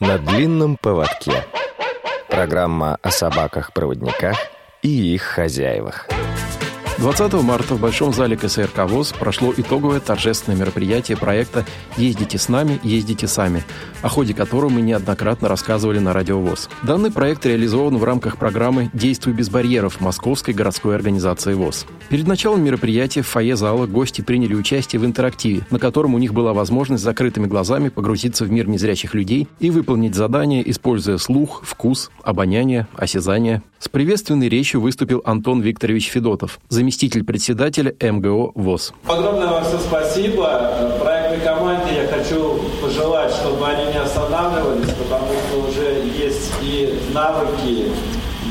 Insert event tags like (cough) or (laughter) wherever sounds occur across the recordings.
На длинном поводке. Программа о собаках-проводниках и их хозяевах. 20 марта в Большом зале КСРК ВОЗ прошло итоговое торжественное мероприятие проекта «Ездите с нами, ездите сами», о ходе которого мы неоднократно рассказывали на Радио ВОЗ. Данный проект реализован в рамках программы «Действуй без барьеров» Московской городской организации ВОЗ. Перед началом мероприятия в фойе зала гости приняли участие в интерактиве, на котором у них была возможность закрытыми глазами погрузиться в мир незрячих людей и выполнить задание, используя слух, вкус, обоняние, осязание. С приветственной речью выступил Антон Викторович Федотов, заместитель председателя МГО ВОЗ. Огромное вам все спасибо. Проектной команде я хочу пожелать, чтобы они не останавливались, потому что уже есть и навыки,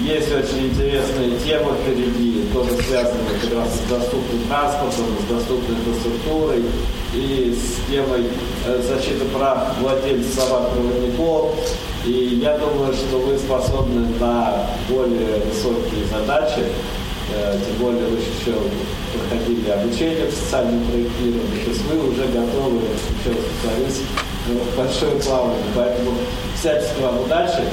есть очень интересная тема впереди, тоже связанная как раз с доступным транспортом, с доступной инфраструктурой и с темой э, защиты прав владельцев собак-проводников. И я думаю, что вы способны на более высокие задачи, тем более вы еще проходили обучение в социальном проектировании, то есть вы уже готовы, еще раз повторюсь, большое плавание. Поэтому всячески вам удачи.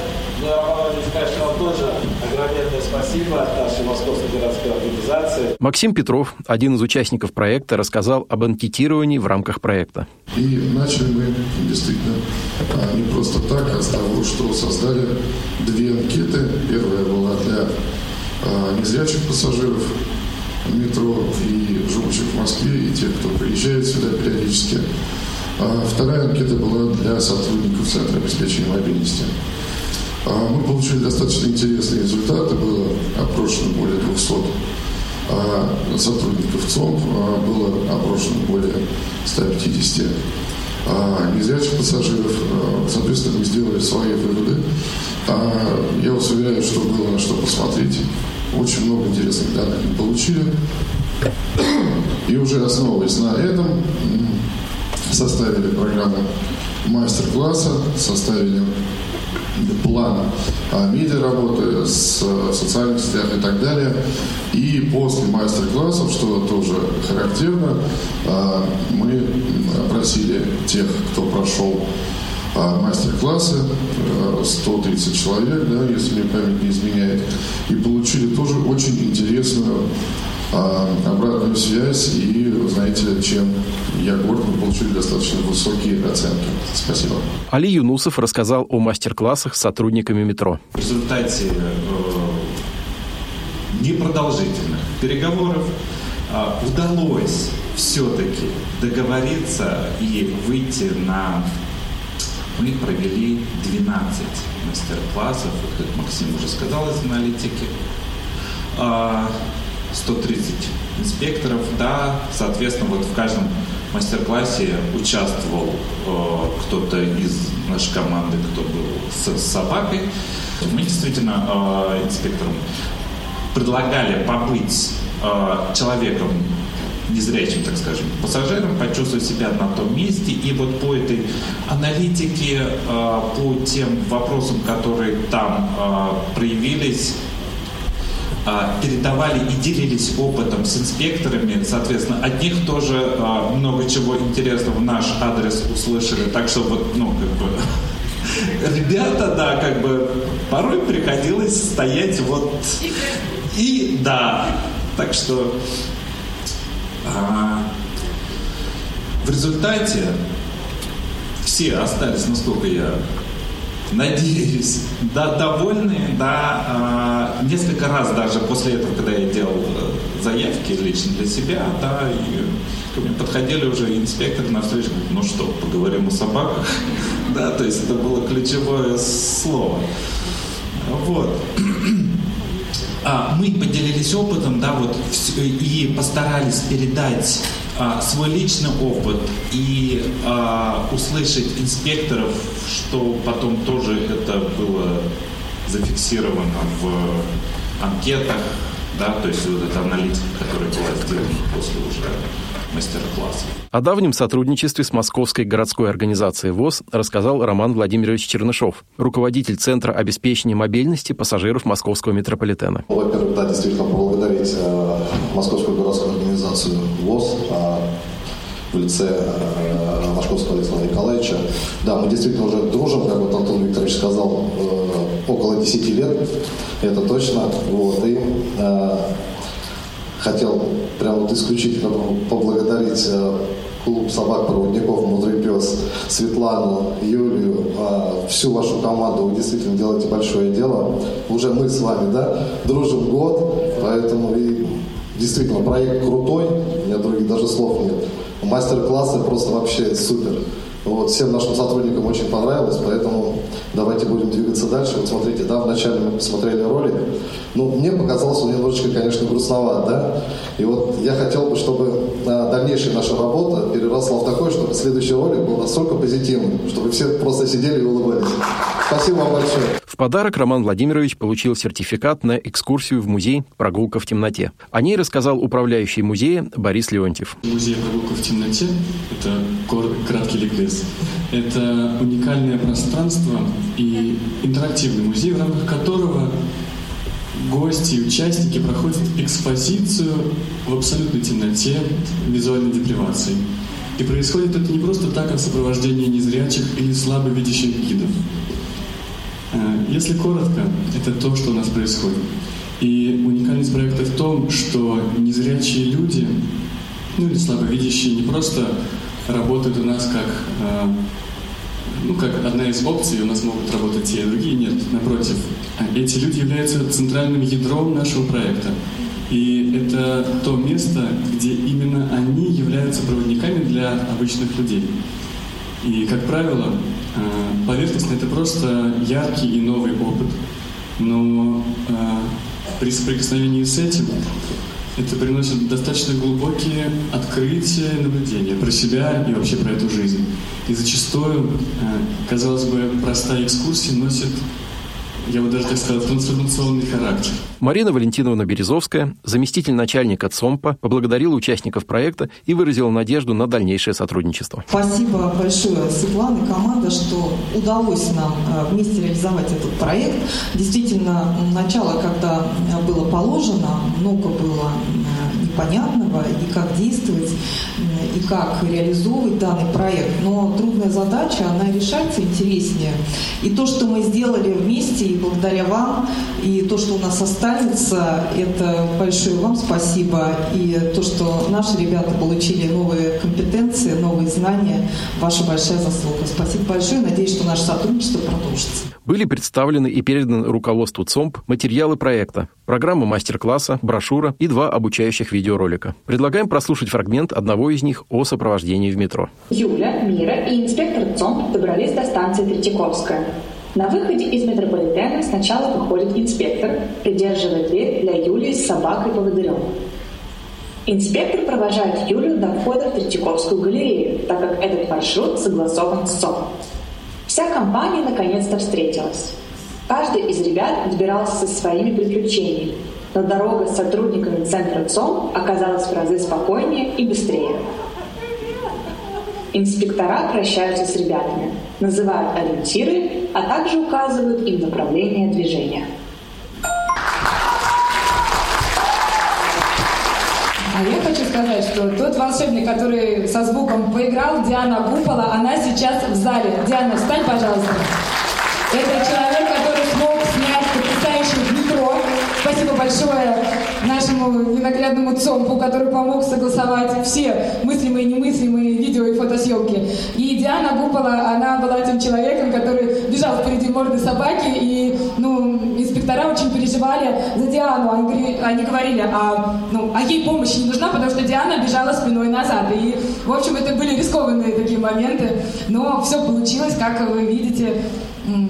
Ну, Роман Владимирович, конечно, вам тоже огромное спасибо от нашей Московской городской организации. Максим Петров, один из участников проекта, рассказал об анкетировании в рамках проекта. И начали мы действительно а, не просто так, а с того, что создали две анкеты. Первая была для незрячих пассажиров метро и живущих в Москве, и тех, кто приезжает сюда периодически. А вторая анкета была для сотрудников Центра обеспечения мобильности. А мы получили достаточно интересные результаты. Было опрошено более 200 а сотрудников ЦОМ, а было опрошено более 150 незрячих пассажиров. Соответственно, мы сделали свои выводы. Я вас уверяю, что было на что посмотреть. Очень много интересных данных мы получили. И уже основываясь на этом, составили программу мастер-класса, составили план а, медиа-работы с социальных сетях и так далее. И после мастер-классов, что тоже характерно, а, мы опросили тех, кто прошел мастер-классы, 130 человек, да, если мне память не изменяет, и получили тоже очень интересную обратную связь, и, знаете, чем я горд, мы получили достаточно высокие оценки. Спасибо. Али Юнусов рассказал о мастер-классах с сотрудниками метро. В результате э, непродолжительных переговоров э, удалось все-таки договориться и выйти на... Мы провели 12 мастер-классов, вот как Максим уже сказал из аналитики. 130 инспекторов, да, соответственно, вот в каждом мастер-классе участвовал э, кто-то из нашей команды, кто был с, с собакой. Мы действительно э, инспекторам предлагали побыть э, человеком незрячим, так скажем, пассажиром, почувствовать себя на том месте. И вот по этой аналитике, э, по тем вопросам, которые там э, проявились, а, передавали и делились опытом с инспекторами. Соответственно, от них тоже много чего интересного в наш адрес услышали. Так что вот, ну, как бы, (laughs) ребята, да, как бы порой приходилось стоять вот и да. Так что в результате все остались, насколько я надеюсь, да, довольны, да, э, несколько раз даже после этого, когда я делал э, заявки лично для себя, да, и ко мне подходили уже инспекторы на встречу, ну что, поговорим о собаках, (laughs) да, то есть это было ключевое слово. Вот. (clears throat) А, мы поделились опытом, да, вот, и постарались передать а, свой личный опыт и а, услышать инспекторов, что потом тоже это было зафиксировано в анкетах, да, то есть вот эта аналитика, которая была сделана после уже мастер-класса. О давнем сотрудничестве с Московской городской организацией ВОЗ рассказал Роман Владимирович Чернышов, руководитель Центра обеспечения мобильности пассажиров московского метрополитена. Во-первых, да, действительно поблагодарить э, Московскую городскую организацию ВОЗ э, в лице э, Машковского Александра Николаевича. Да, мы действительно уже дружим, как вот Антон Викторович сказал, около 10 лет, это точно. Вот, и хотел прямо вот исключительно поблагодарить клуб собак-проводников «Мудрый пес», Светлану, Юлию, а, всю вашу команду. Вы действительно делаете большое дело. Уже мы с вами, да, дружим год, поэтому и действительно проект крутой, у меня других даже слов нет. Мастер-классы просто вообще супер. Вот, всем нашим сотрудникам очень понравилось, поэтому давайте будем двигаться дальше. Вот смотрите, да, вначале мы посмотрели ролик. Ну, мне показалось, он немножечко, конечно, грустноват, да. И вот я хотел бы, чтобы дальнейшая наша работа переросла в такое, чтобы следующий ролик был настолько позитивным, чтобы все просто сидели и улыбались. Спасибо вам большое. В подарок Роман Владимирович получил сертификат на экскурсию в музей «Прогулка в темноте». О ней рассказал управляющий музея Борис Леонтьев. Музей «Прогулка в темноте» — это краткий ликбез. Это уникальное пространство и интерактивный музей, в рамках которого гости и участники проходят экспозицию в абсолютной темноте, визуальной депривации. И происходит это не просто так, а в сопровождении незрячих или слабо видящих гидов. Э, если коротко, это то, что у нас происходит. И уникальность проекта в том, что незрячие люди, ну или слабовидящие, не просто работают у нас как, э, ну, как одна из опций, у нас могут работать те и другие, нет, напротив. Эти люди являются центральным ядром нашего проекта. И это то место, где именно они являются проводниками для обычных людей. И, как правило, э, поверхностно это просто яркий и новый опыт. Но э, при соприкосновении с этим это приносит достаточно глубокие открытия и наблюдения про себя и вообще про эту жизнь. И зачастую, э, казалось бы, простая экскурсия носит я бы даже так сказал, трансформационный характер. Марина Валентиновна Березовская, заместитель начальника ЦОМПа, поблагодарила участников проекта и выразила надежду на дальнейшее сотрудничество. Спасибо большое, Светлана и команда, что удалось нам э, вместе реализовать этот проект. Действительно, начало, когда было положено, много было э, непонятного, и как действовать, и как реализовывать данный проект. Но трудная задача, она решается интереснее. И то, что мы сделали вместе, и благодаря вам, и то, что у нас останется, это большое вам спасибо. И то, что наши ребята получили новые компетенции, новые знания, ваша большая заслуга. Спасибо большое. Надеюсь, что наше сотрудничество продолжится. Были представлены и переданы руководству ЦОМП материалы проекта, программа мастер-класса, брошюра и два обучающих видеоролика. Предлагаем прослушать фрагмент одного из них о сопровождении в метро. Юля, Мира и инспектор ЦОМП добрались до станции Третьяковская. На выходе из метрополитена сначала выходит инспектор, придерживая дверь для Юли с собакой-поводырем. Инспектор провожает Юлю до входа в Третьяковскую галерею, так как этот маршрут согласован с ЦОМ. Вся компания наконец-то встретилась. Каждый из ребят добирался со своими приключениями, но дорога с сотрудниками центра ЦОМ оказалась в разы спокойнее и быстрее. Инспектора прощаются с ребятами, называют ориентиры, а также указывают им направление движения. А я хочу сказать, что тот волшебник, который со звуком поиграл, Диана Гупола, она сейчас в зале. Диана, встань, пожалуйста. Это нашему ненаглядному ЦОМПу, который помог согласовать все мыслимые и немыслимые видео и фотосъемки. И Диана Гупола, она была тем человеком, который бежал впереди морды собаки, и ну, инспектора очень переживали за Диану. Они, они говорили, а, ну, а ей помощь не нужна, потому что Диана бежала спиной назад. И, в общем, это были рискованные такие моменты, но все получилось, как вы видите,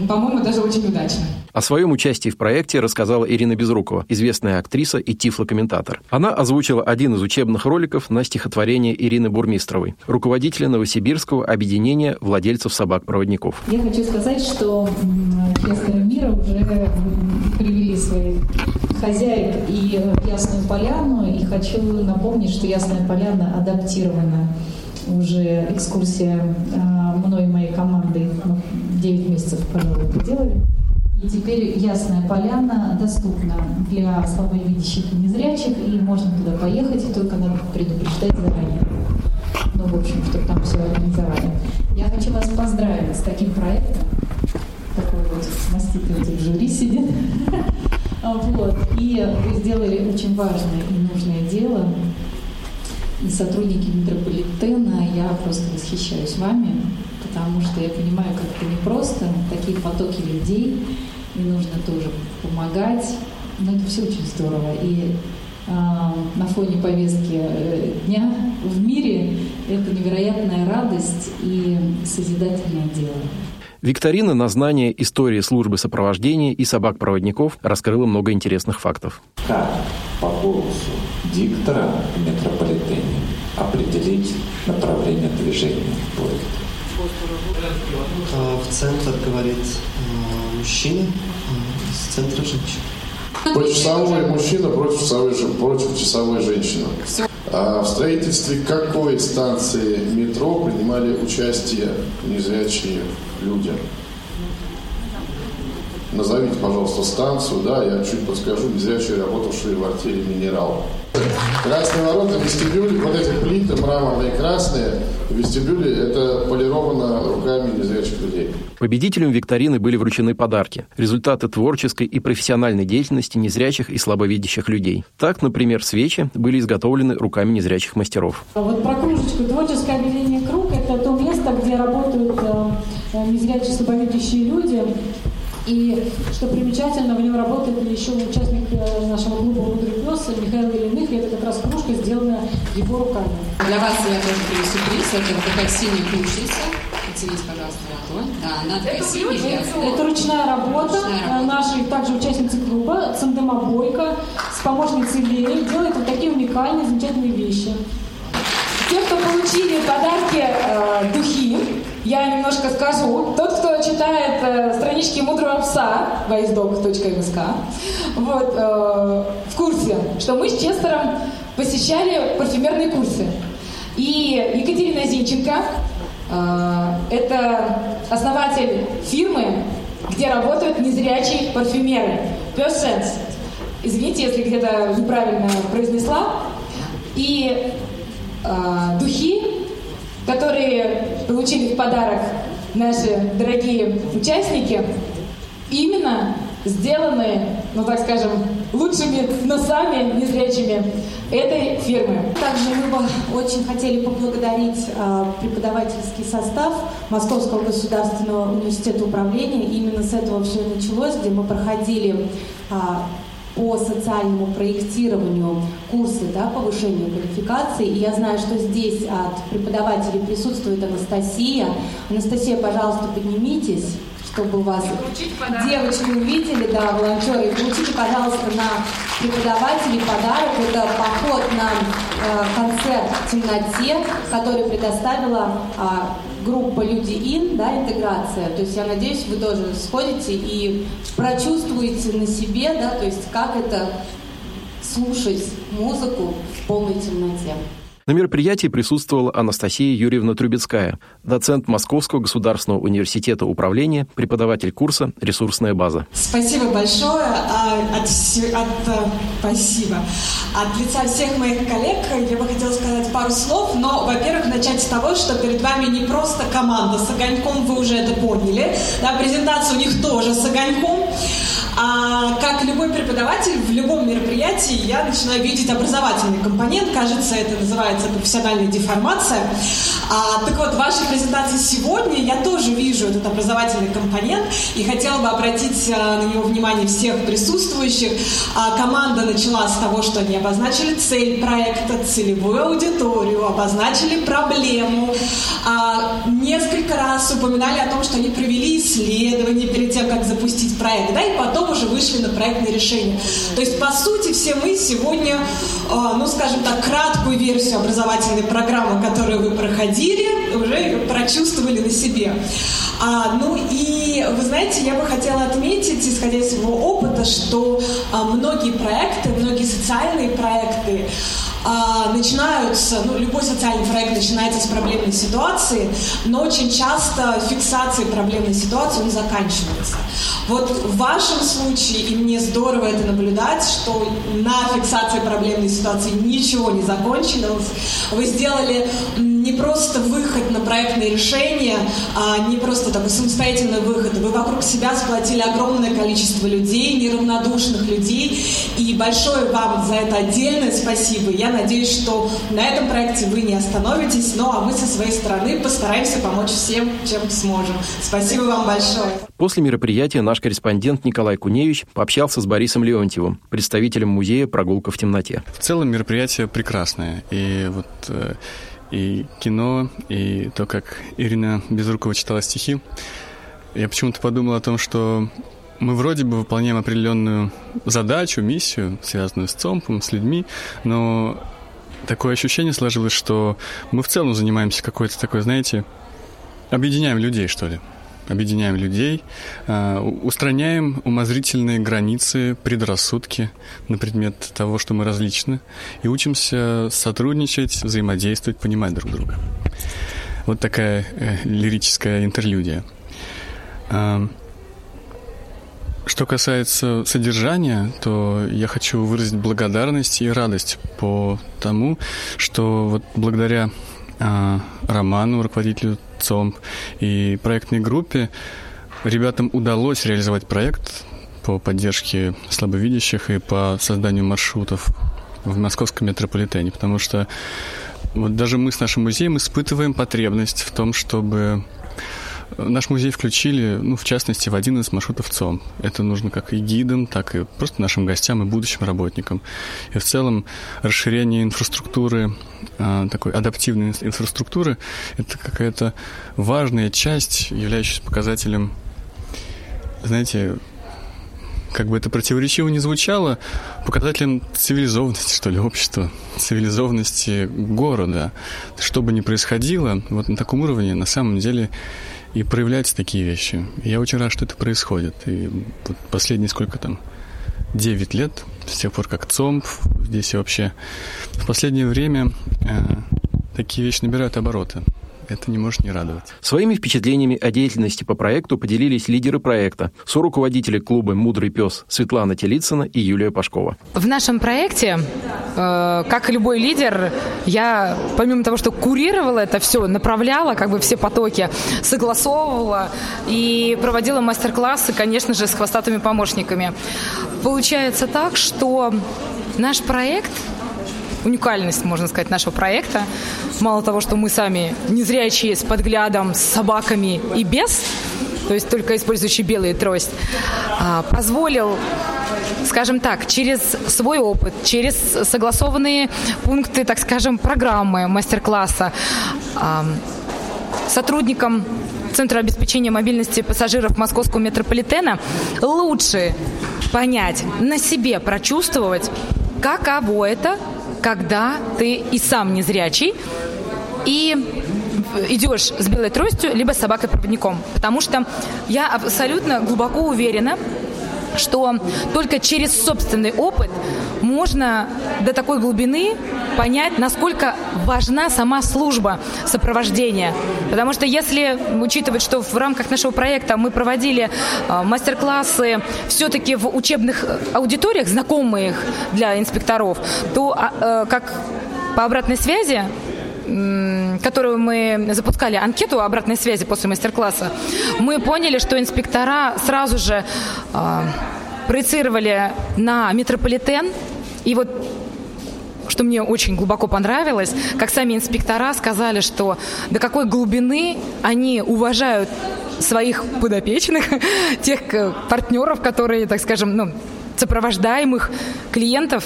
по-моему, даже очень удачно. О своем участии в проекте рассказала Ирина Безрукова, известная актриса и тифлокомментатор. Она озвучила один из учебных роликов на стихотворение Ирины Бурмистровой, руководителя Новосибирского объединения владельцев собак-проводников. Я хочу сказать, что Кесарь мира уже привели своих хозяек и Ясную Поляну, и хочу напомнить, что Ясная Поляна адаптирована уже экскурсия а, мной и моей командой, ну, 9 месяцев, пожалуй, это делали. И теперь Ясная Поляна доступна для слабовидящих и незрячих, и можно туда поехать, только надо предупреждать заранее. Ну в общем, чтобы там все организовали. Я хочу вас поздравить с таким проектом. Такой вот маститель в жюри сидит. (laughs) Вот. И вы сделали очень важное и нужное дело. И сотрудники метрополитена, я просто восхищаюсь вами, потому что я понимаю, как это непросто, такие потоки людей, и нужно тоже помогать. Но это все очень здорово. И э, на фоне повестки э, дня в мире это невероятная радость и созидательное дело. Викторина на знание истории службы сопровождения и собак-проводников раскрыла много интересных фактов. Как по голосу диктора в метрополитене определить направление движения поезда? В центр говорит мужчина, с центра женщина. Почасовой мужчина против часовой, против часовой женщины. А в строительстве какой станции метро принимали участие незрячие люди? Назовите, пожалуйста, станцию, да, я чуть подскажу, незрячие, работавшие в артерии «Минерал». Красные ворота, вестибюль, вот эти плиты мраморные красные, в вестибюле это полировано руками незрячих людей. Победителям викторины были вручены подарки – результаты творческой и профессиональной деятельности незрячих и слабовидящих людей. Так, например, свечи были изготовлены руками незрячих мастеров. Вот про кружечку. Творческое объединение «Круг» – это то место, где работают э, э незрячие слабовидящие люди. И что примечательно, в нем работает еще участник э, нашего клуба «Мудрый пес» Михаил Еленых, и это как раз кружка, сделанная его руками. Для вас я тоже привез сюрприз. Это такая синяя ключница. Оцените, пожалуйста, ладонь. Да, она такая синяя. Это ручная работа. Ручная работа. Наши также участницы клуба Цандема Бойко с помощницей Леей делают вот такие уникальные, замечательные вещи. Те, кто получили подарки э, духи, я немножко скажу. Тот, кто читает э, странички мудрого пса voicedoc.msk, вот, э, в курсе, что мы с Честером посещали парфюмерные курсы. И Екатерина Зинченко, э, это основатель фирмы, где работают незрячие парфюмеры. Pure Sense. Извините, если где-то неправильно произнесла. И э, духи, которые получили в подарок наши дорогие участники, именно сделаны, ну так скажем, лучшими носами незрячими этой фирмы. Также мы бы очень хотели поблагодарить э, преподавательский состав Московского государственного университета управления. Именно с этого все началось, где мы проходили э, по социальному проектированию курсы да, повышения квалификации. И я знаю, что здесь от преподавателей присутствует Анастасия. Анастасия, пожалуйста, поднимитесь чтобы вас девочки увидели, да, волонтеры. получите, пожалуйста, на преподавателей подарок. Это поход на э, концерт в темноте, который предоставила э, группа Люди Ин, да, интеграция. То есть я надеюсь, вы тоже сходите и прочувствуете на себе, да, то есть как это слушать музыку в полной темноте. На мероприятии присутствовала Анастасия Юрьевна Трубецкая, доцент Московского государственного университета управления, преподаватель курса «Ресурсная база». Спасибо большое. А, от, от, э, спасибо. От лица всех моих коллег я бы хотела сказать пару слов, но, во-первых, начать с того, что перед вами не просто команда с огоньком, вы уже это поняли. Да, презентация у них тоже с огоньком. А как любой преподаватель в любом мероприятии я начинаю видеть образовательный компонент. Кажется, это называется профессиональная деформация. А, так вот, в вашей презентации сегодня я тоже вижу этот образовательный компонент и хотела бы обратить а, на него внимание всех присутствующих. А, команда начала с того, что они обозначили цель проекта, целевую аудиторию, обозначили проблему. А, несколько раз упоминали о том, что они провели исследование перед тем, как запустить проект, да, и потом уже вышли на проектное решение. То есть, по сути, все мы сегодня, а, ну, скажем так, краткую версию образовательной программы, которую вы проходили, уже прочувствовали на себе. А, ну и, вы знаете, я бы хотела отметить, исходя из своего опыта, что а, многие проекты, многие социальные проекты, а, начинаются, ну, любой социальный проект начинается с проблемной ситуации, но очень часто фиксацией проблемной ситуации он заканчивается. Вот в вашем случае, и мне здорово это наблюдать, что на фиксации проблемной ситуации ничего не закончилось. Вы сделали не просто выход на проектные решения, а не просто такой самостоятельный выход. Вы вокруг себя сплотили огромное количество людей, неравнодушных людей. И большое вам за это отдельное спасибо. Я надеюсь, что на этом проекте вы не остановитесь, ну а мы со своей стороны постараемся помочь всем, чем сможем. Спасибо вам большое. После мероприятия наш корреспондент Николай Куневич пообщался с Борисом Леонтьевым, представителем музея «Прогулка в темноте». В целом мероприятие прекрасное. И вот э, и кино, и то, как Ирина Безрукова читала стихи. Я почему-то подумал о том, что мы вроде бы выполняем определенную задачу, миссию, связанную с ЦОМПом, с людьми, но такое ощущение сложилось, что мы в целом занимаемся какой-то такой, знаете, объединяем людей, что ли объединяем людей, а, устраняем умозрительные границы, предрассудки на предмет того, что мы различны, и учимся сотрудничать, взаимодействовать, понимать друг друга. Вот такая э, лирическая интерлюдия. А, что касается содержания, то я хочу выразить благодарность и радость по тому, что вот благодаря Роману, руководителю ЦОМП и проектной группе. Ребятам удалось реализовать проект по поддержке слабовидящих и по созданию маршрутов в московском метрополитене, потому что вот даже мы с нашим музеем испытываем потребность в том, чтобы Наш музей включили, ну, в частности, в один из маршрутов ЦОМ. Это нужно как и гидам, так и просто нашим гостям и будущим работникам. И в целом расширение инфраструктуры, а, такой адаптивной инфраструктуры, это какая-то важная часть, являющаяся показателем, знаете, как бы это противоречиво не звучало, показателем цивилизованности, что ли, общества, цивилизованности города. Что бы ни происходило, вот на таком уровне на самом деле и проявляются такие вещи. Я очень рад, что это происходит. И вот последние сколько там, 9 лет, с тех пор как ЦОМП, здесь и вообще в последнее время э, такие вещи набирают обороты это не может не радовать. Своими впечатлениями о деятельности по проекту поделились лидеры проекта, соруководители клуба «Мудрый пес» Светлана Телицына и Юлия Пашкова. В нашем проекте, э, как и любой лидер, я, помимо того, что курировала это все, направляла как бы все потоки, согласовывала и проводила мастер-классы, конечно же, с хвостатыми помощниками. Получается так, что наш проект – уникальность, можно сказать, нашего проекта. Мало того, что мы сами незрячие с подглядом, с собаками и без, то есть только использующий белый трость, а, позволил скажем так, через свой опыт, через согласованные пункты, так скажем, программы мастер-класса а, сотрудникам Центра обеспечения мобильности пассажиров московского метрополитена лучше понять, на себе прочувствовать, каково это когда ты и сам незрячий, и идешь с белой тростью, либо с собакой-проводником. Потому что я абсолютно глубоко уверена, что только через собственный опыт можно до такой глубины понять, насколько важна сама служба сопровождения. Потому что если учитывать, что в рамках нашего проекта мы проводили э, мастер-классы все-таки в учебных аудиториях, знакомых для инспекторов, то а, э, как по обратной связи которую мы запускали, анкету обратной связи после мастер-класса, мы поняли, что инспектора сразу же э, проецировали на метрополитен. И вот что мне очень глубоко понравилось, как сами инспектора сказали, что до какой глубины они уважают своих подопечных, (laughs) тех э, партнеров, которые, так скажем, ну, сопровождаемых клиентов,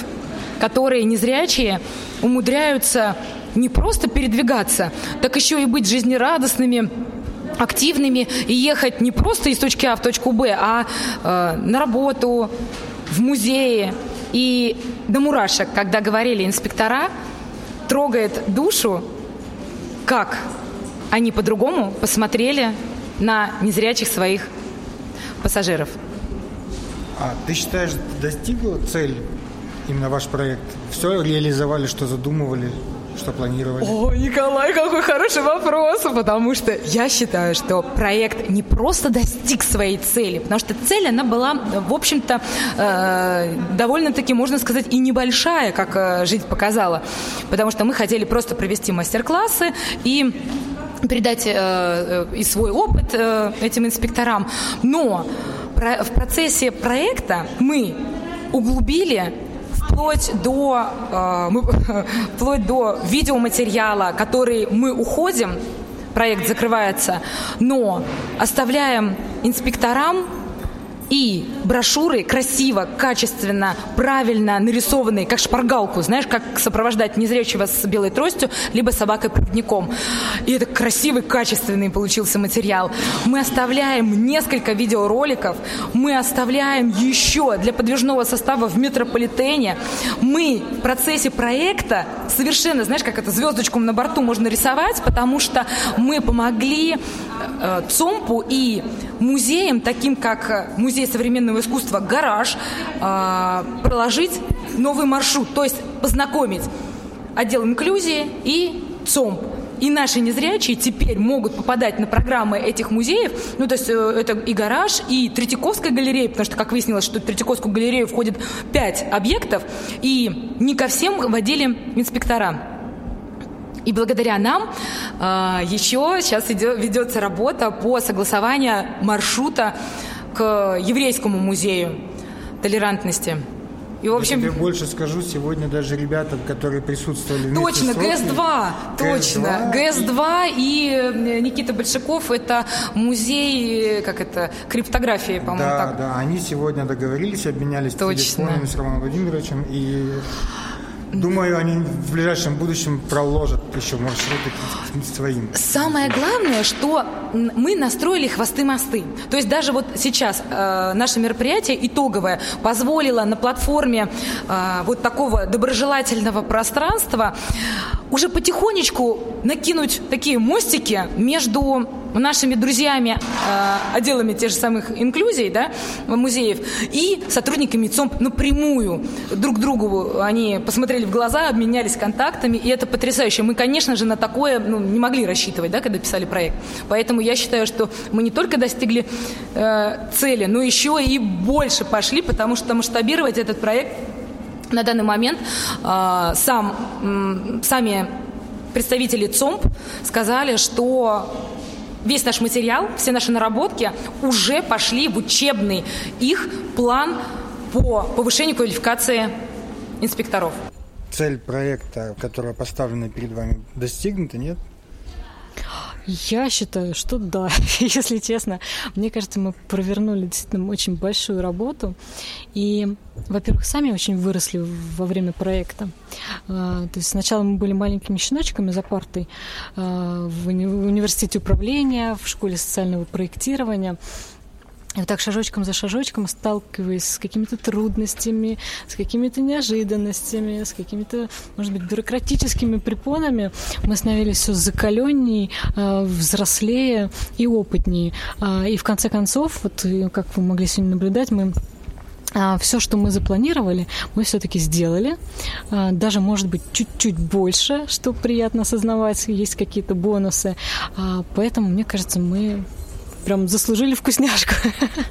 которые незрячие умудряются не просто передвигаться, так еще и быть жизнерадостными, активными и ехать не просто из точки А в точку Б, а э, на работу, в музее. И до мурашек, когда говорили инспектора, трогает душу, как они по-другому посмотрели на незрячих своих пассажиров. А ты считаешь, достигла цель именно ваш проект? Все реализовали, что задумывали? Что планировали? О, Николай, какой хороший вопрос, потому что я считаю, что проект не просто достиг своей цели, потому что цель, она была, в общем-то, э, довольно-таки, можно сказать, и небольшая, как э, жизнь показала, потому что мы хотели просто провести мастер-классы и передать э, э, и свой опыт э, этим инспекторам. Но в процессе проекта мы углубили вплоть до, э, мы, (laughs) вплоть до видеоматериала, который мы уходим, проект закрывается, но оставляем инспекторам и брошюры красиво, качественно, правильно нарисованные, как шпаргалку, знаешь, как сопровождать незрячего с белой тростью, либо собакой-проводником. И это красивый, качественный получился материал. Мы оставляем несколько видеороликов, мы оставляем еще для подвижного состава в метрополитене. Мы в процессе проекта совершенно, знаешь, как это звездочку на борту можно рисовать, потому что мы помогли ЦОМПу и музеям, таким как Музей современного искусства «Гараж», э, проложить новый маршрут, то есть познакомить отдел инклюзии и ЦОМП. И наши незрячие теперь могут попадать на программы этих музеев. Ну, то есть э, это и гараж, и Третьяковская галерея, потому что, как выяснилось, что в Третьяковскую галерею входит пять объектов, и не ко всем водили инспектора. И благодаря нам э, еще сейчас идет, ведется работа по согласованию маршрута к еврейскому музею толерантности. И, в общем... Я тебе больше скажу, сегодня даже ребята, которые присутствовали Точно, ГС-2, точно. ГС-2 и э, Никита Большаков, это музей, как это, криптографии, по-моему, да, так. Да, они сегодня договорились, обменялись точно. телефонами с Романом Владимировичем, и Думаю, они в ближайшем будущем проложат еще маршруты своим. Самое главное, что мы настроили хвосты-мосты. То есть даже вот сейчас э, наше мероприятие итоговое позволило на платформе э, вот такого доброжелательного пространства уже потихонечку накинуть такие мостики между нашими друзьями, э, отделами тех же самых инклюзий, да, музеев, и сотрудниками ЦОМП напрямую друг другу они посмотрели в глаза, обменялись контактами, и это потрясающе. Мы, конечно же, на такое ну, не могли рассчитывать, да, когда писали проект. Поэтому я считаю, что мы не только достигли э, цели, но еще и больше пошли, потому что масштабировать этот проект на данный момент э, сам, сами представители ЦОМП сказали, что весь наш материал, все наши наработки уже пошли в учебный их план по повышению квалификации инспекторов. Цель проекта, которая поставлена перед вами, достигнута, нет? Я считаю, что да, (laughs) если честно. Мне кажется, мы провернули действительно очень большую работу. И, во-первых, сами очень выросли во время проекта. А, то есть сначала мы были маленькими щеночками за партой а, в университете управления, в школе социального проектирования. И вот так шажочком за шажочком, сталкиваясь с какими-то трудностями, с какими-то неожиданностями, с какими-то, может быть, бюрократическими препонами, мы становились все закаленнее, а, взрослее и опытнее. А, и в конце концов, вот как вы могли сегодня наблюдать, мы а, все, что мы запланировали, мы все-таки сделали. Даже, может быть, чуть-чуть больше, что приятно осознавать, есть какие-то бонусы. Поэтому, мне кажется, мы прям заслужили вкусняшку.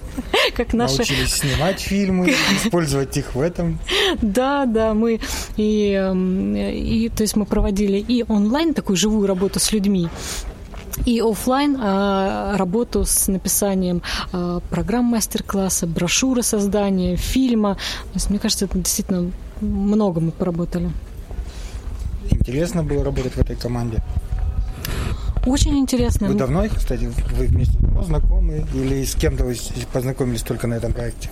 (laughs) как наши... Научились снимать фильмы, использовать их в этом. Да, да, мы и, эм, и то есть мы проводили и онлайн такую живую работу с людьми, и офлайн а, работу с написанием а, программ мастер-класса, брошюры создания, фильма. То есть, мне кажется, это действительно много мы поработали. Интересно было работать в этой команде? Очень интересно. Вы давно, кстати, вы вместе знакомы или с кем-то вы познакомились только на этом проекте?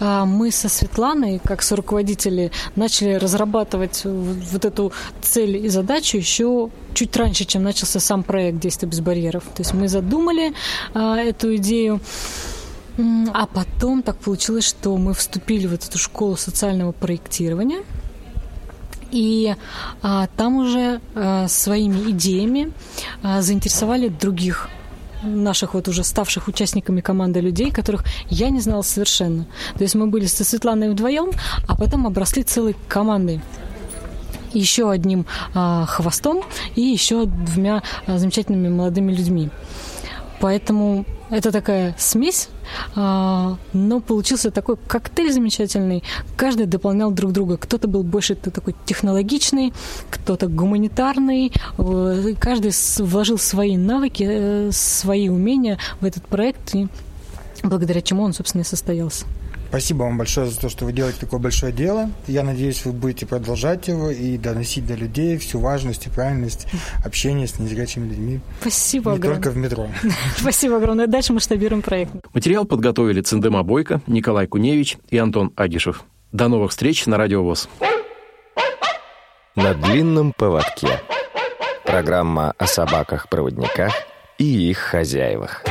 А, мы со Светланой, как со руководители, начали разрабатывать вот эту цель и задачу еще чуть раньше, чем начался сам проект «Действия без барьеров». То есть мы задумали а, эту идею, а потом так получилось, что мы вступили в эту школу социального проектирования – и а, там уже а, своими идеями а, заинтересовали других наших вот уже ставших участниками команды людей, которых я не знала совершенно. То есть мы были со Светланой вдвоем, а потом обросли целой командой. еще одним а, хвостом и еще двумя а, замечательными молодыми людьми. Поэтому это такая смесь, а, но получился такой коктейль замечательный. Каждый дополнял друг друга. Кто-то был больше такой технологичный, кто-то гуманитарный. Каждый вложил свои навыки, э, свои умения в этот проект, и благодаря чему он, собственно, и состоялся. Спасибо вам большое за то, что вы делаете такое большое дело. Я надеюсь, вы будете продолжать его и доносить до людей всю важность и правильность общения с незрячими людьми. Спасибо Не огромное. только в метро. (laughs) Спасибо огромное. Дальше масштабируем проект. Материал подготовили Циндема Бойко, Николай Куневич и Антон Агишев. До новых встреч на Радио ВОЗ. На длинном поводке. Программа о собаках-проводниках и их хозяевах.